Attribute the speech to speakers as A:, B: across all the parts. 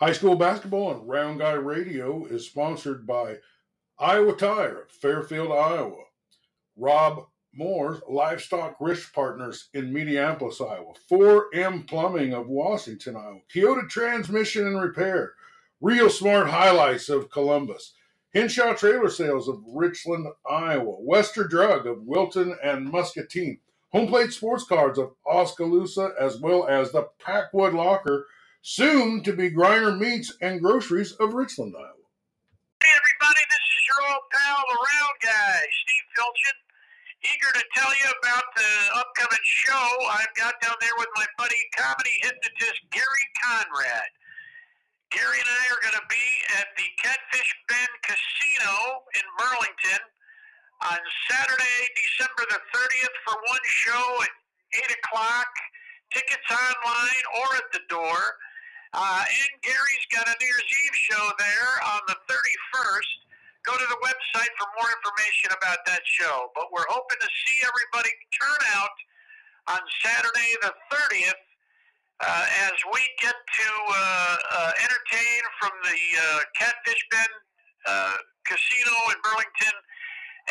A: High school basketball and Round Guy Radio is sponsored by Iowa Tire of Fairfield, Iowa. Rob Moore's Livestock Risk Partners in Mediapolis, Iowa. 4M Plumbing of Washington, Iowa. Kyoto Transmission and Repair. Real Smart Highlights of Columbus. Henshaw Trailer Sales of Richland, Iowa. Wester Drug of Wilton and Muscatine. Home Plate Sports Cards of Oskaloosa, as well as the Packwood Locker, soon to be Griner Meats and Groceries of Richland, Iowa.
B: Hey everybody, this is your old pal, the round guy, Steve Filchin. Eager to tell you about the upcoming show I've got down there with my buddy, comedy hypnotist Gary Conrad. Gary and I are going to be at the Catfish Bend Casino in Burlington on Saturday, December the 30th for one show at 8 o'clock. Tickets online or at the door. Uh, and Gary's got a New Year's Eve show there on the 31st. Go to the website for more information about that show. But we're hoping to see everybody turn out on Saturday the 30th uh, as we get to uh, uh, entertain from the uh, Catfish Bend uh, Casino in Burlington.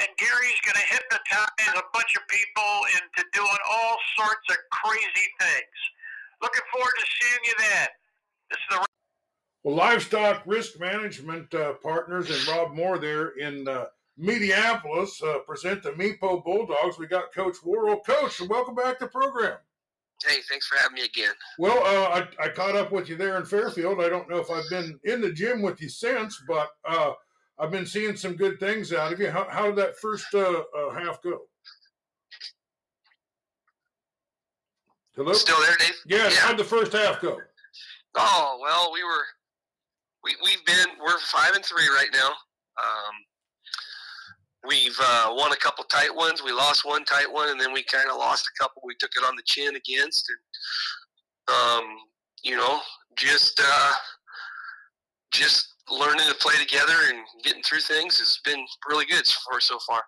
B: And Gary's going to hypnotize a bunch of people into doing all sorts of crazy things. Looking forward to seeing you then. This is the
A: Well, Livestock Risk Management uh, Partners and Rob Moore there in uh, Mediapolis uh, present the MEPO Bulldogs. We got Coach Worrall. Coach, welcome back to the program.
C: Hey, thanks for having me again.
A: Well, uh, I, I caught up with you there in Fairfield. I don't know if I've been in the gym with you since, but uh, I've been seeing some good things out of you. How, how did that first uh, half go? Hello?
C: Still there, Dave?
A: Yes,
C: Yeah.
A: how'd the first half go?
C: Oh well, we were we we've been we're five and three right now. Um, we've uh, won a couple tight ones. We lost one tight one, and then we kind of lost a couple. We took it on the chin against, and um, you know, just uh, just learning to play together and getting through things has been really good for so far.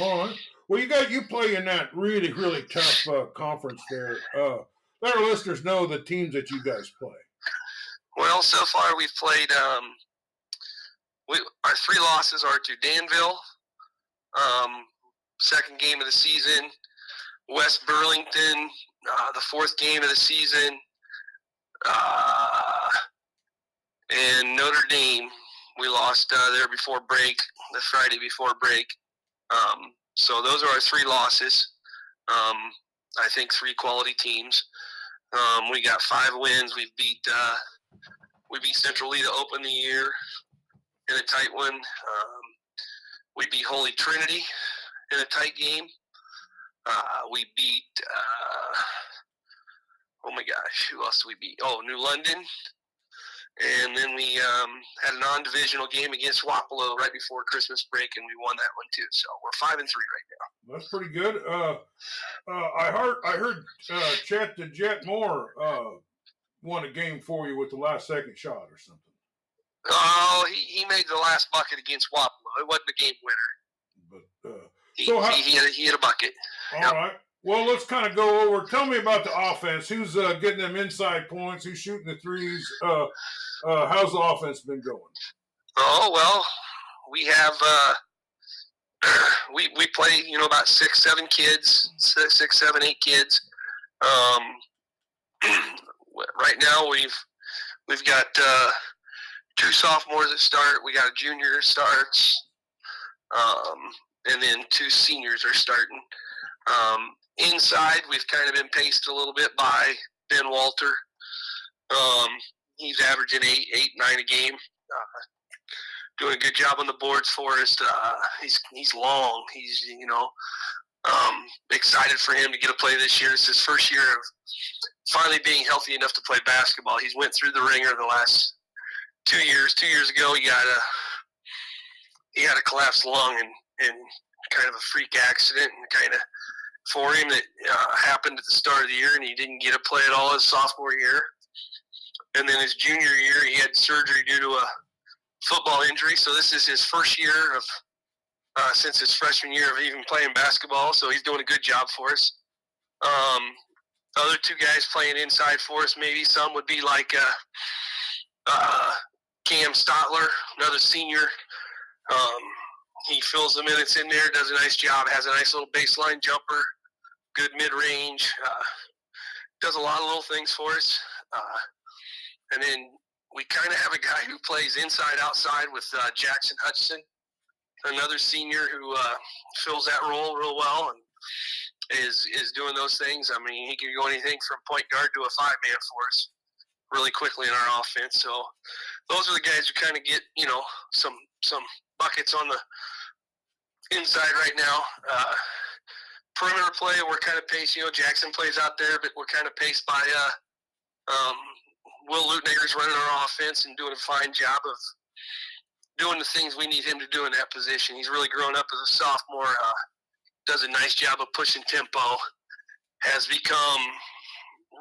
A: All right. Well, you got you play in that really really tough uh, conference there. Uh, let our listeners know the teams that you guys play.
C: Well, so far we've played. Um, we, our three losses are to Danville, um, second game of the season, West Burlington, uh, the fourth game of the season, uh, and Notre Dame. We lost uh, there before break, the Friday before break. Um, so those are our three losses. Um, I think three quality teams. Um, we got five wins. We've beat uh, we beat Central Lee to open the year in a tight one. Um, we beat Holy Trinity in a tight game. Uh, we beat uh, oh my gosh, who else did we beat? Oh, New London. And then we um, had a non-divisional game against Wapello right before Christmas break, and we won that one too. So we're five and three right now.
A: That's pretty good. Uh, uh, I heard I heard uh, Chet the Jet Moore uh, won a game for you with the last second shot or something.
C: Oh, he, he made the last bucket against Wapello. It wasn't a game winner.
A: But uh,
C: He,
A: So how-
C: he, he, hit, a, he hit a bucket.
A: all right. Well, let's kind of go over. Tell me about the offense. Who's uh, getting them inside points? Who's shooting the threes? Uh, uh, how's the offense been going?
C: Oh well, we have uh, we we play you know about six seven kids, six seven eight kids. Um, right now we've we've got uh, two sophomores that start. We got a junior starts, um, and then two seniors are starting. Um, inside, we've kind of been paced a little bit by Ben Walter. Um, he's averaging eight, eight, nine a game. Uh, doing a good job on the boards for us. Uh, he's he's long. He's you know um, excited for him to get a play this year. It's his first year of finally being healthy enough to play basketball. He's went through the ringer the last two years. Two years ago, he got a he had a collapsed lung and and kind of a freak accident and kind of for him that uh, happened at the start of the year and he didn't get to play at all his sophomore year. And then his junior year, he had surgery due to a football injury. So this is his first year of uh, since his freshman year of even playing basketball. So he's doing a good job for us. Um, other two guys playing inside for us, maybe some would be like uh, uh, Cam Stotler, another senior. Um, he fills the minutes in there, does a nice job, has a nice little baseline jumper, good mid range, uh, does a lot of little things for us. Uh, and then we kind of have a guy who plays inside outside with uh, Jackson Hudson, another senior who uh, fills that role real well and is is doing those things. I mean, he can go anything from point guard to a five man for us really quickly in our offense. So those are the guys who kind of get you know some some buckets on the inside right now. Uh, perimeter play, we're kind of paced. You know, Jackson plays out there, but we're kind of paced by uh, um, Will Lutnager's running our offense and doing a fine job of doing the things we need him to do in that position. He's really grown up as a sophomore. Uh, does a nice job of pushing tempo. Has become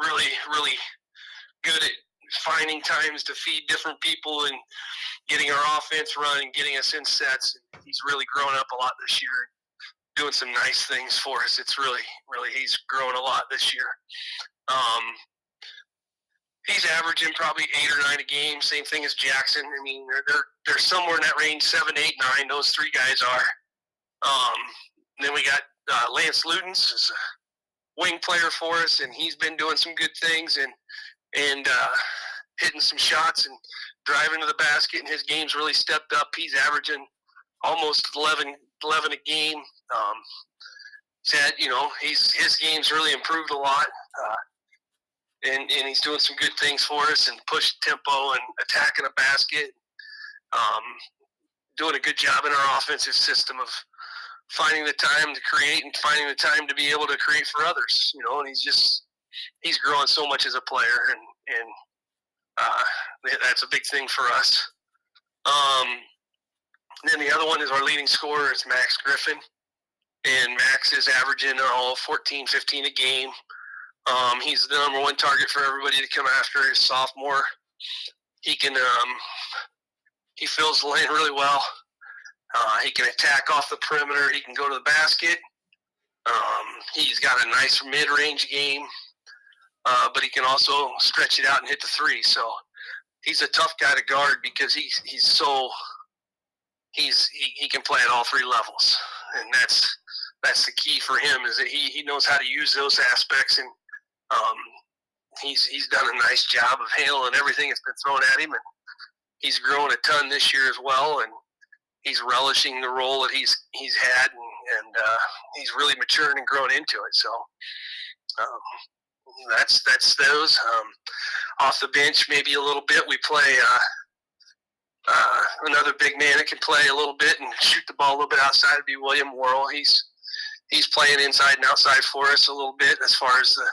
C: really, really good at finding times to feed different people and getting our offense running, getting us in sets. He's really grown up a lot this year, doing some nice things for us. It's really, really, he's grown a lot this year. Um, he's averaging probably eight or nine a game. Same thing as Jackson. I mean, they're they're, they're somewhere in that range, seven, eight, nine. Those three guys are. Um, then we got uh, Lance Ludens, is a wing player for us, and he's been doing some good things and and uh, hitting some shots and driving to the basket. And his game's really stepped up. He's averaging almost 11, 11 a game. Um, said, you know, he's his game's really improved a lot. Uh, and, and he's doing some good things for us and push tempo and attacking a basket. Um, doing a good job in our offensive system of finding the time to create and finding the time to be able to create for others. You know, and he's just he's growing so much as a player, and and uh, that's a big thing for us. Um, then the other one is our leading scorer is Max Griffin, and Max is averaging all 14, 15 a game. Um, he's the number one target for everybody to come after. His sophomore, he can um, he fills the lane really well. Uh, he can attack off the perimeter. He can go to the basket. Um, he's got a nice mid-range game, uh, but he can also stretch it out and hit the three. So he's a tough guy to guard because he's he's so he's he, he can play at all three levels, and that's that's the key for him is that he, he knows how to use those aspects and um, he's he's done a nice job of handling everything that's been thrown at him and he's grown a ton this year as well and he's relishing the role that he's he's had, and, and uh, he's really maturing and growing into it. So um, that's that's those. Um, off the bench, maybe a little bit. We play uh, uh, another big man that can play a little bit and shoot the ball a little bit outside. Would be William Worrall. He's he's playing inside and outside for us a little bit as far as the.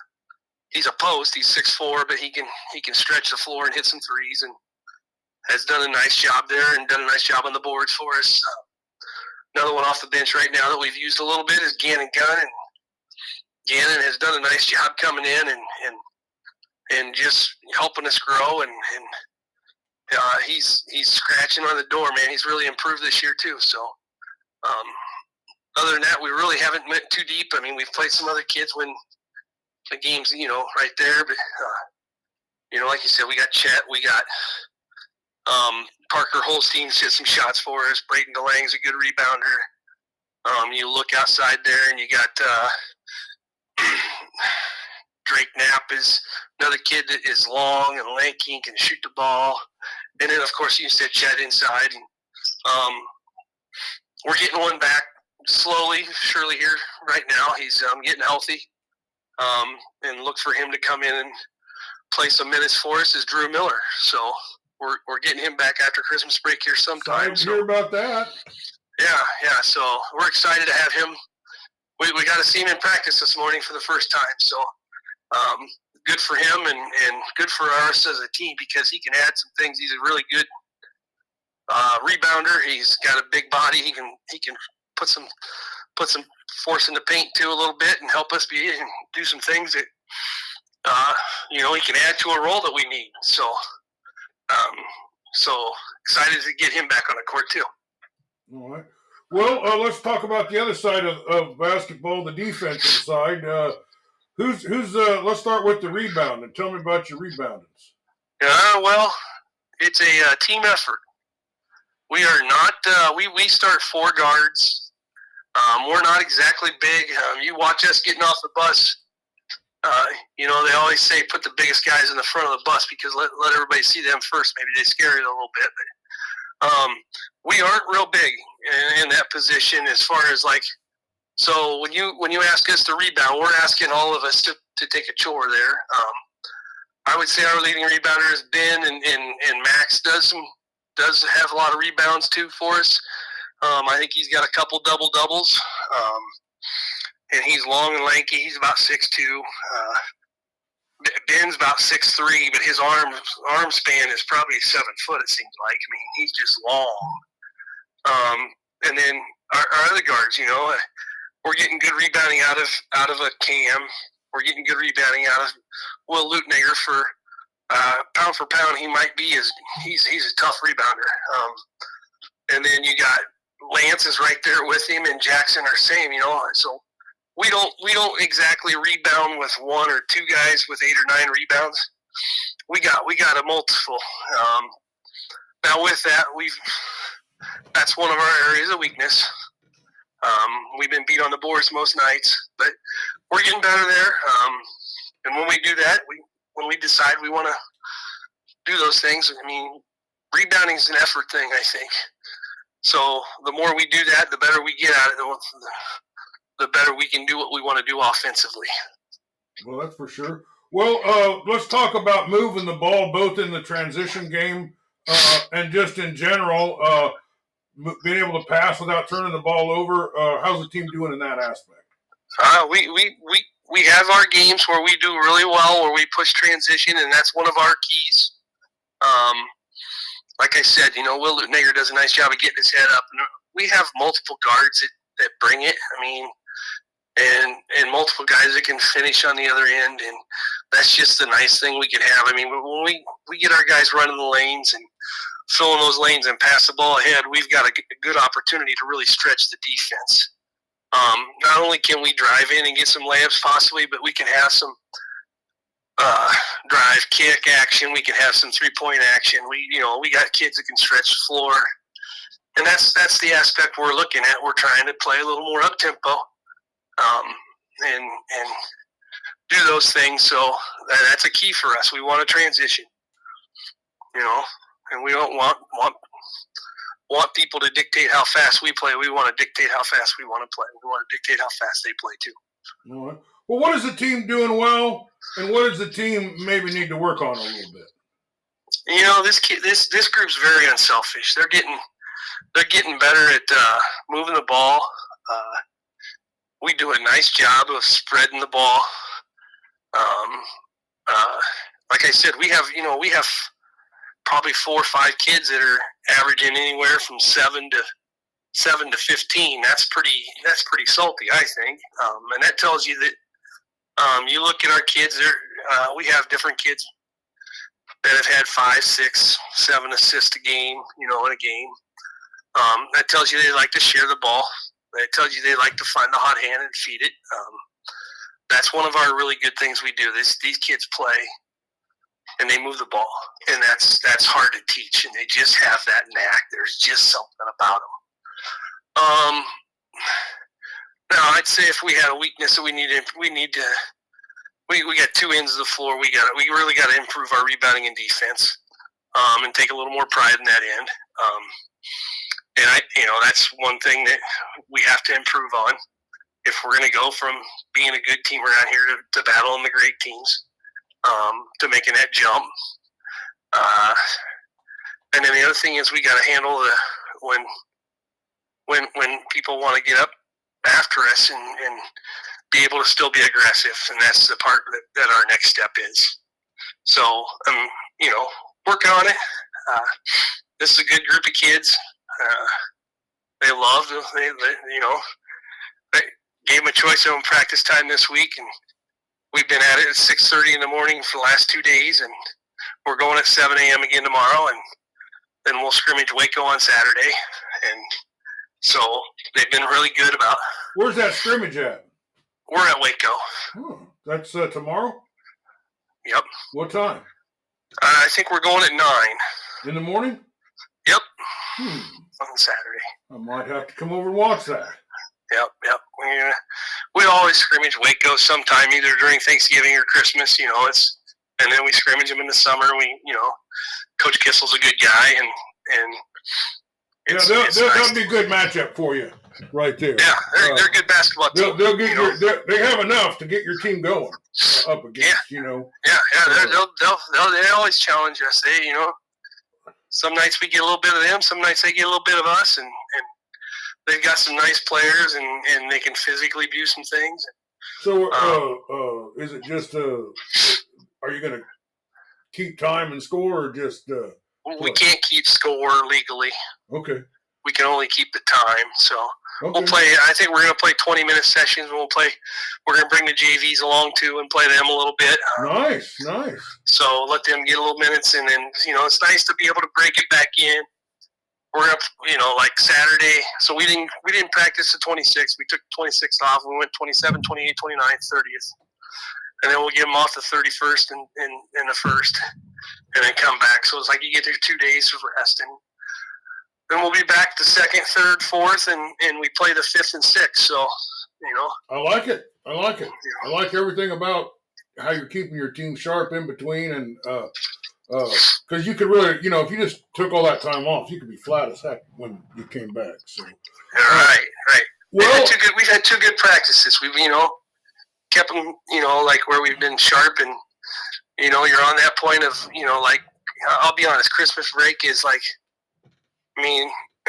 C: He's a post. He's six four, but he can he can stretch the floor and hit some threes and has done a nice job there and done a nice job on the boards for us. Another one off the bench right now that we've used a little bit is Gannon Gunn, and Gannon has done a nice job coming in and and and just helping us grow and and uh, he's he's scratching on the door, man. He's really improved this year too. So, um, other than that, we really haven't went too deep. I mean, we've played some other kids when the games, you know, right there. But uh, you know, like you said, we got Chet, we got um, Parker Holstein's hit some shots for us. Braden DeLang's a good rebounder. Um, you look outside there and you got uh, Drake Knapp is another kid that is long and lanky and can shoot the ball. And then, of course, you said Chet inside. Um, we're getting one back slowly, surely here right now. He's um, getting healthy. Um, and look for him to come in and play some minutes for us is Drew Miller. So we're, we're getting him back after Christmas break here sometime.
A: I so, hear about that.
C: Yeah, yeah. So we're excited to have him. We, we got to see him in practice this morning for the first time. So um, good for him and, and good for us as a team because he can add some things. He's a really good uh, rebounder. He's got a big body. He can he can put some put some force in the paint too a little bit and help us be and do some things that uh, you know he can add to a role that we need. So um, so excited to get him back on the court too.
A: All right. Well, uh, let's talk about the other side of, of basketball, the defensive side. Uh, who's who's? Uh, let's start with the rebounding. Tell me about your reboundings.
C: Uh, well, it's a uh, team effort. We are not. Uh, we we start four guards. Um, we're not exactly big. Um, you watch us getting off the bus. Uh, you know, they always say put the biggest guys in the front of the bus because let, let everybody see them first. Maybe they scare you a little bit. But, um, we aren't real big in, in that position as far as like. So when you when you ask us to rebound, we're asking all of us to, to take a chore there. Um, I would say our leading rebounder is Ben, and, and, and Max does some does have a lot of rebounds too for us. Um, I think he's got a couple double doubles, um, and he's long and lanky. He's about six two. Uh, Ben's about six three, but his arm arm span is probably seven foot. It seems like. I mean, he's just long. Um, and then our, our other guards, you know, we're getting good rebounding out of out of a Cam. We're getting good rebounding out of Will Lutnager for uh, pound for pound. He might be as he's he's a tough rebounder. Um, and then you got Lance is right there with him, and Jackson are same. You know, so we don't we don't exactly rebound with one or two guys with eight or nine rebounds. We got we got a multiple. Um, now with that, we've that's one of our areas of weakness. Um, we've been beat on the boards most nights, but we're getting better there. Um, and when we do that, we when we decide we want to do those things, I mean, rebounding is an effort thing, I think. So the more we do that, the better we get at it. The, the better we can do what we want to do offensively.
A: Well, that's for sure. Well, uh, let's talk about moving the ball, both in the transition game uh, and just in general. Uh, being able to pass without turning the ball over. Uh, how's the team doing in that aspect?
C: Uh, we, we, we, we have our games where we do really well, where we push transition, and that's one of our keys. Um, like I said, you know, Will Lutnager does a nice job of getting his head up. And we have multiple guards that, that bring it. I mean, and and multiple guys that can finish on the other end, and that's just the nice thing we could have. I mean, when we we get our guys running the lanes and filling those lanes and pass the ball ahead, we've got a, good opportunity to really stretch the defense. Um, not only can we drive in and get some layups possibly, but we can have some uh, drive, kick action. We can have some three point action. We, you know, we got kids that can stretch the floor, and that's that's the aspect we're looking at. We're trying to play a little more up tempo, um, and and do those things. So that, that's a key for us. We want to transition, you know, and we don't want want want people to dictate how fast we play. We want to dictate how fast we want to play. We want to dictate how fast they play too.
A: All right. Well, what is the team doing well, and what does the team maybe need to work on a little bit?
C: You know, this kid, this this group's very unselfish. They're getting they're getting better at uh, moving the ball. Uh, we do a nice job of spreading the ball. Um, uh, like I said, we have you know we have probably four or five kids that are averaging anywhere from seven to seven to fifteen. That's pretty. That's pretty salty, I think. Um, and that tells you that um, you look at our kids. Uh, we have different kids that have had five, six, seven assists a game. You know, in a game. Um, that tells you they like to share the ball. That tells you they like to find the hot hand and feed it. Um, that's one of our really good things we do. This these kids play and they move the ball, and that's that's hard to teach, and they just have that knack. There's just something about them. Um, now I'd say if we had a weakness that we need to, we need to, we, we got two ends of the floor. We got we really got to improve our rebounding and defense, um, and take a little more pride in that end. Um, and I, you know, that's one thing that we have to improve on if we're going to go from being a good team around here to, to battling the great teams um, to making that jump. Uh, and then the other thing is we got to handle the when when when people want to get up after us and, and be able to still be aggressive, and that's the part that, that our next step is. So, um, you know, working on it. Uh, this is a good group of kids. Uh, they love, they, they, you know, they gave them a choice of practice time this week, and we've been at it at 6.30 in the morning for the last two days, and we're going at 7 a.m. again tomorrow, and then we'll scrimmage Waco on Saturday. And so they've been really good about.
A: Where's that scrimmage at?
C: We're at Waco.
A: Oh, that's uh, tomorrow.
C: Yep.
A: What time?
C: Uh, I think we're going at nine.
A: In the morning.
C: Yep.
A: Hmm.
C: On Saturday.
A: I might have to come over and watch that.
C: Yep, yep. We uh, we always scrimmage Waco sometime, either during Thanksgiving or Christmas. You know, it's and then we scrimmage them in the summer. We, you know, Coach Kissel's a good guy, and and
A: Yeah,
C: it's,
A: they'll,
C: it's
A: they'll,
C: nice.
A: that'll be a good matchup for you, right there.
C: yeah, they're,
A: Uh,
C: they're good basketball team.
A: They'll, they'll get
C: you
A: your, they'll- have enough to get your team going uh, up against. You know,
C: Yeah, yeah, they're,
A: Uh,
C: they'll, they'll, they'll, they always challenge us. They, you know, some nights we get a little bit of them, some nights they get a little bit of us, and, and they've got some nice players, and, and they can physically do some things.
A: so uh, uh, is it just uh, are you going to keep time and score, or just uh,
C: We can't keep score legally.
A: okay,
C: We can only keep the time. So
A: okay,
C: we'll play. I think we're gonna play 20 minute sessions. We'll play. We're gonna bring the JVs along too and play them a little bit.
A: nice, nice.
C: So let them get a little minutes, and then you know it's nice to be able to break it back in. We're gonna, you know, like Saturday. So we didn't we didn't practice the 26th. We took 26th off. We went 27, 28, 29, 30th, and then we'll get them off the 31st and and, and the first, and then come back. So it's like you get your two days of rest, and then we'll be back the second, third, fourth, and and we play the fifth and sixth. So you know,
A: I like it. I like it. I like everything about how you're keeping your team sharp in between, and uh uh because you could really, you know, if you just took all that time off, you could be flat as heck when you came back. So,
C: right, right. We've
A: well,
C: had two good. We've had two good practices. We've you know kept them you know like where we've been sharp and you know you're on that point of you know like I'll be honest. Christmas break is like, mean,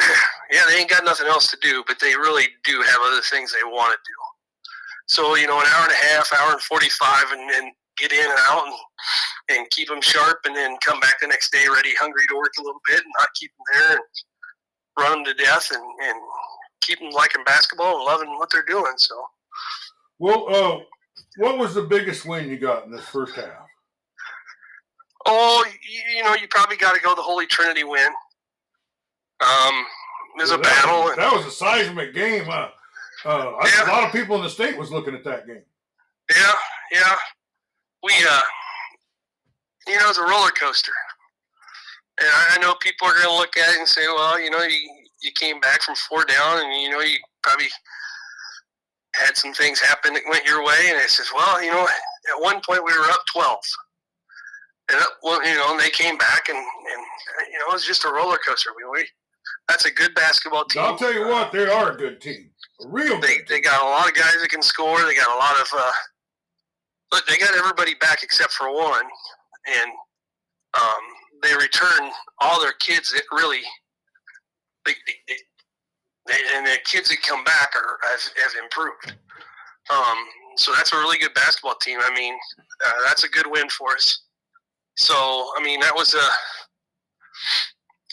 C: yeah, they ain't got nothing else to do, but they really do have other things they want to do. So you know, an hour and a half, hour and forty-five, and then get in and out and and keep them sharp, and then come back the next day ready, hungry to work a little bit, and not keep them there and run them to death, and and keep them liking basketball and loving what they're doing. So.
A: well, uh, what was the biggest win you got in this first half?
C: Oh, you, you know, you probably got to go the Holy Trinity win. Um, it was a
A: that
C: battle,
A: Was,
C: and
A: that was a seismic game. Huh? Uh,
C: Yeah.
A: A lot of people in the state was looking at that game.
C: yeah, yeah, we, uh, you know, it's a roller coaster. And I I know people are going to look at it and say, well, you know, you, you came back from four down, and you know, you probably had some things happen that went your way. And I says, well, you know, at one point we were up twelve. And well, you know, and they came back, and, and you know, it was just a roller coaster. We, we that's a good basketball team.
A: I'll tell you what, they are a good team, a real
C: they
A: good
C: they
A: team.
C: got a lot of guys that can score. They got a lot of uh, look. They got everybody back except for one, and um, they return all their kids that really. They, they, they, they- and the kids that come back are have, have improved. Um, so that's a really good basketball team. I mean, uh, that's a good win for us. So I mean, that was a.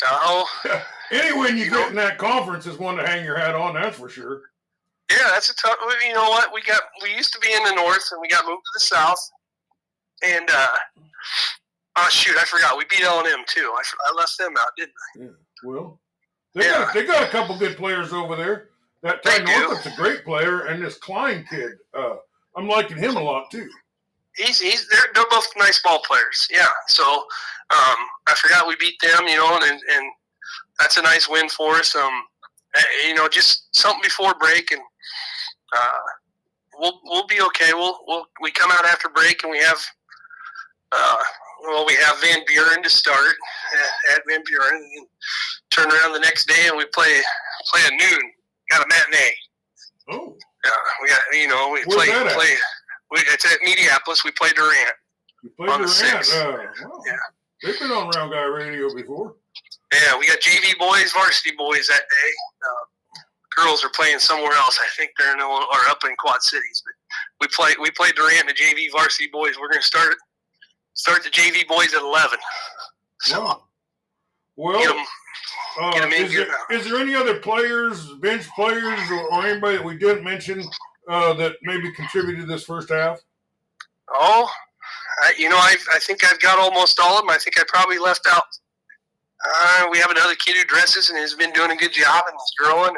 C: Oh,
A: Any win you get in that conference is one to hang your hat on. That's for sure.
C: Yeah, that's a tough. You know what? We got we used to be in the north, and we got moved to the south. And uh, oh shoot, I forgot. We beat L and M too. I left them out, didn't I?
A: Well, they
C: Yeah.
A: got they got a couple good players over there. That Ty. Northup's a great player, and this Klein kid, uh, I'm liking him a lot too.
C: He's he's they're, they're both nice ball players. Yeah. So um, I forgot we beat them. You know, and and that's a nice win for us. Um, eh, you know, just something before break, and uh, we'll we'll be okay. We'll we'll we come out after break, and we have. Uh, well, we have Van Buren to start eh, at Van Buren, and turn around the next day, and we play play at noon. Got a matinee.
A: Oh,
C: Yeah, we got you know we
A: Where's
C: play play. We, it's at Mediapolis. We play Durant.
A: you played
C: On the
A: Durant.
C: six.
A: Uh, wow.
C: Yeah.
A: They've been on Round Guy Radio before.
C: Yeah, we got JV boys, varsity boys that day. Uh, girls are playing somewhere else. I think they're in the, or up in Quad Cities. But we play we play Durant and the JV varsity boys. We're going to start start the JV boys at eleven. So
A: Wow. Well,
C: get 'em-
A: uh,
C: get 'em in
A: is,
C: here
A: there, is there any other players, bench players, or, or anybody that we didn't mention uh, that maybe contributed this first half?
C: Oh, I, you know, I I think I've got almost all of them. I think I probably left out. Uh, we have another kid who dresses and has been doing a good job and is growing. And,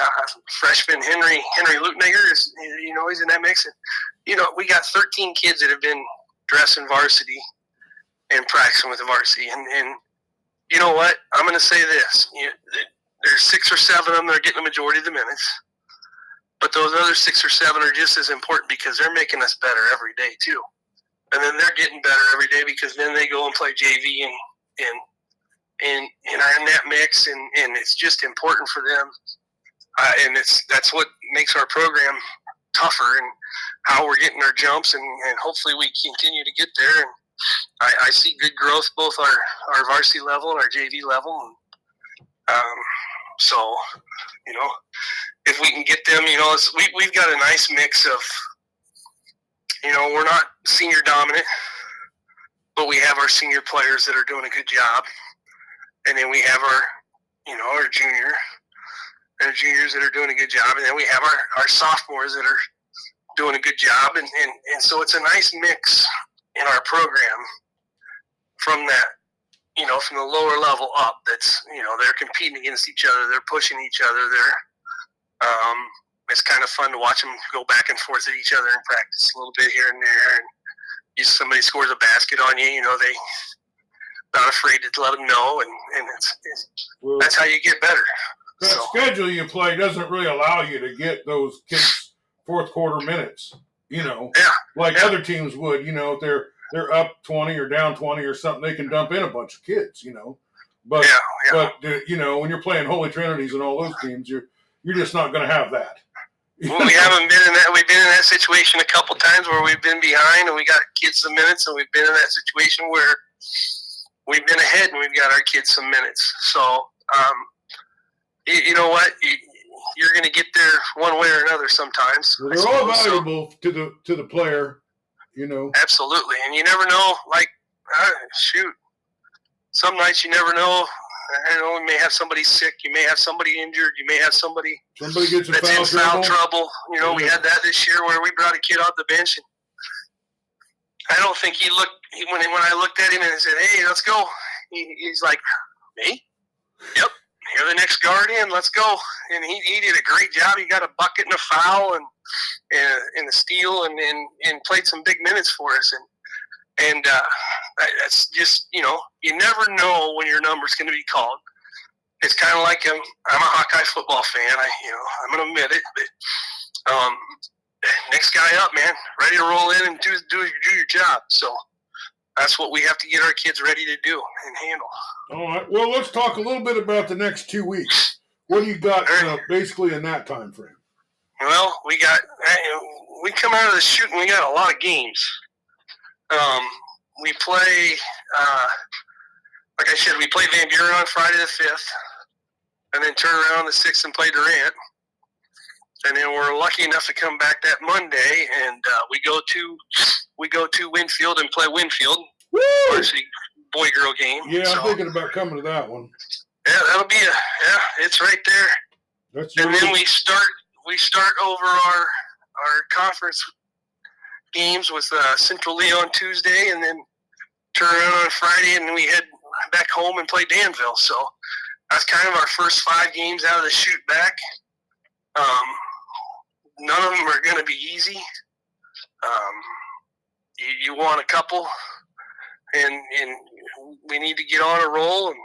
C: uh, freshman Henry Henry Lutnager is you know he's in that mix. And you know we got 13 kids that have been dressing varsity and practicing with the varsity, and and you know what? I'm going to say this. You, there's six or seven of them that are getting the majority of the minutes. But those other six or seven are just as important because they're making us better every day too. And then they're getting better every day because then they go and play JV and and and and are in that mix and, and it's just important for them. Uh, and it's that's what makes our program tougher and how we're getting our jumps and, and hopefully we continue to get there and I, I see good growth both our, our varsity level and our JV level and um, so you know if we can get them, you know, we, we've got a nice mix of, you know, we're not senior dominant, but we have our senior players that are doing a good job. And then we have our, you know, our junior and juniors that are doing a good job. And then we have our, our sophomores that are doing a good job. And, and, and so it's a nice mix in our program from that you know, from the lower level up. That's you know, they're competing against each other, they're pushing each other, they're um, it's kind of fun to watch them go back and forth at each other in practice a little bit here and there. And if somebody scores a basket on you, you know they not afraid to let them know, and and it's, it's well, that's how you get better.
A: That so. schedule you play doesn't really allow you to get those kids fourth quarter minutes. You know,
C: yeah,
A: like
C: yeah.
A: other teams would. You know, if they're they're up twenty or down twenty or something, they can dump in a bunch of kids. You know, but
C: yeah,
A: yeah. but uh, you know when you're playing Holy Trinities and all those teams, you're you're just not going to have that.
C: Well, we haven't been in that. We've been in that situation a couple times where we've been behind and we got kids some minutes, and we've been in that situation where we've been ahead and we've got our kids some minutes. So, um, you, you, know what? You, you're going to get there one way or another sometimes.
A: Well, they're all valuable so, to the to the player, you know.
C: Absolutely, and you never know. Like, uh, shoot, some nights you never know I know you may have somebody sick, you may have somebody injured, you may have somebody,
A: somebody gets in
C: that's
A: foul
C: in foul trouble. You know, yeah. we had that this year where we brought a kid off the bench, and I don't think he looked when when I looked at him and said, "Hey, let's go," he, he's like, "Me? Yep." You're the next guardian. Let's go. And he, he did a great job. He got a bucket and a foul and and, and a steal and, and, and played some big minutes for us. And and uh, that's just you know you never know when your number's going to be called. It's kind of like I'm, I'm a Hawkeye football fan. I you know I'm going to admit it. But, um, next guy up, man, ready to roll in and do do do your job. So that's what we have to get our kids ready to do and handle.
A: All right. Well, let's talk a little bit about the next two weeks. What do you got uh, basically in that time frame?
C: Well, we got we come out of the shooting. We got a lot of games. Um, we play, uh, like I said, we play Van Buren on Friday the 5th, and then turn around the 6th and play Durant. And then we're lucky enough to come back that Monday, and uh, we go to we go to Winfield and play Winfield.
A: Woo!
C: Varsity boy girl game.
A: Yeah, so, I'm thinking about coming to that one.
C: Yeah, that'll be a yeah. It's right there.
A: That's
C: and then we start we start over our our conference games with uh, Central Lee on Tuesday, and then turn around on Friday, and we head back home and play Danville. So that's kind of our first five games out of the shoot back. Um, none of them are going to be easy. Um, you, you want a couple, and and we need to get on a roll and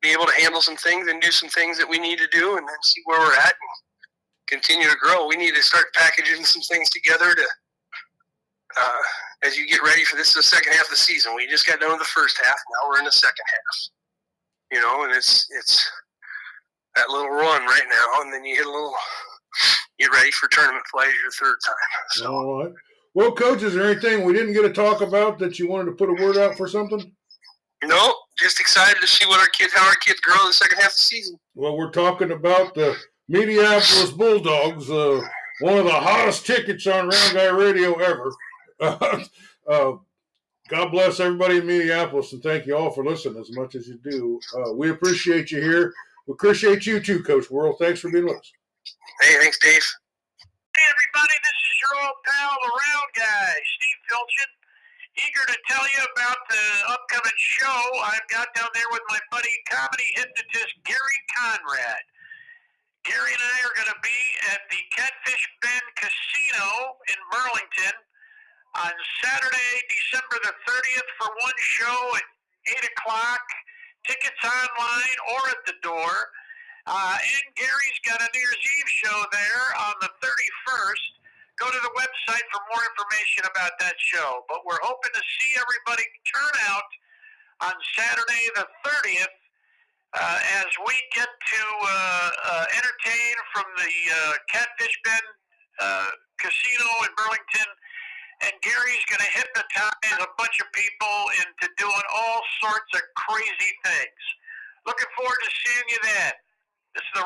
C: be able to handle some things and do some things that we need to do, and then see where we're at and continue to grow. We need to start packaging some things together to uh, as you get ready for this is the second half of the season. We just got done with the first half. Now we're in the second half. You know, and it's it's that little run right now, and then you hit a little get ready for tournament play your third time. So.
A: All right. Well, coach, is there anything we didn't get to talk about that you wanted to put a word out for something?
C: No, just excited to see what our kids, how our kids grow in the second half of the season.
A: Well, we're talking about the Mediapolis Bulldogs, uh, one of the hottest tickets on Round Guy Radio ever. uh, God bless everybody in Mediapolis, and thank you all for listening as much as you do. Uh, we appreciate you here. We appreciate you too, Coach Worrall. Thanks for being with us.
C: Hey, thanks, Dave.
B: Hey, everybody, this is your old pal, the round guy, Steve Filchin. Eager to tell you about the upcoming show I've got down there with my buddy, comedy hypnotist Gary Conrad. Gary and I are going to be at the Catfish Bend Casino in Burlington on Saturday, December the 30th for one show at 8 o'clock. Tickets online or at the door. Uh, and Gary's got a New Year's Eve show there on the 31st. Go to the website for more information about that show. But we're hoping to see everybody turn out on Saturday the 30th uh, as we get to uh, uh, entertain from the uh, Catfish Bend uh, Casino in Burlington. And Gary's going to hypnotize a bunch of people into doing all sorts of crazy things. Looking forward to seeing you then. This is the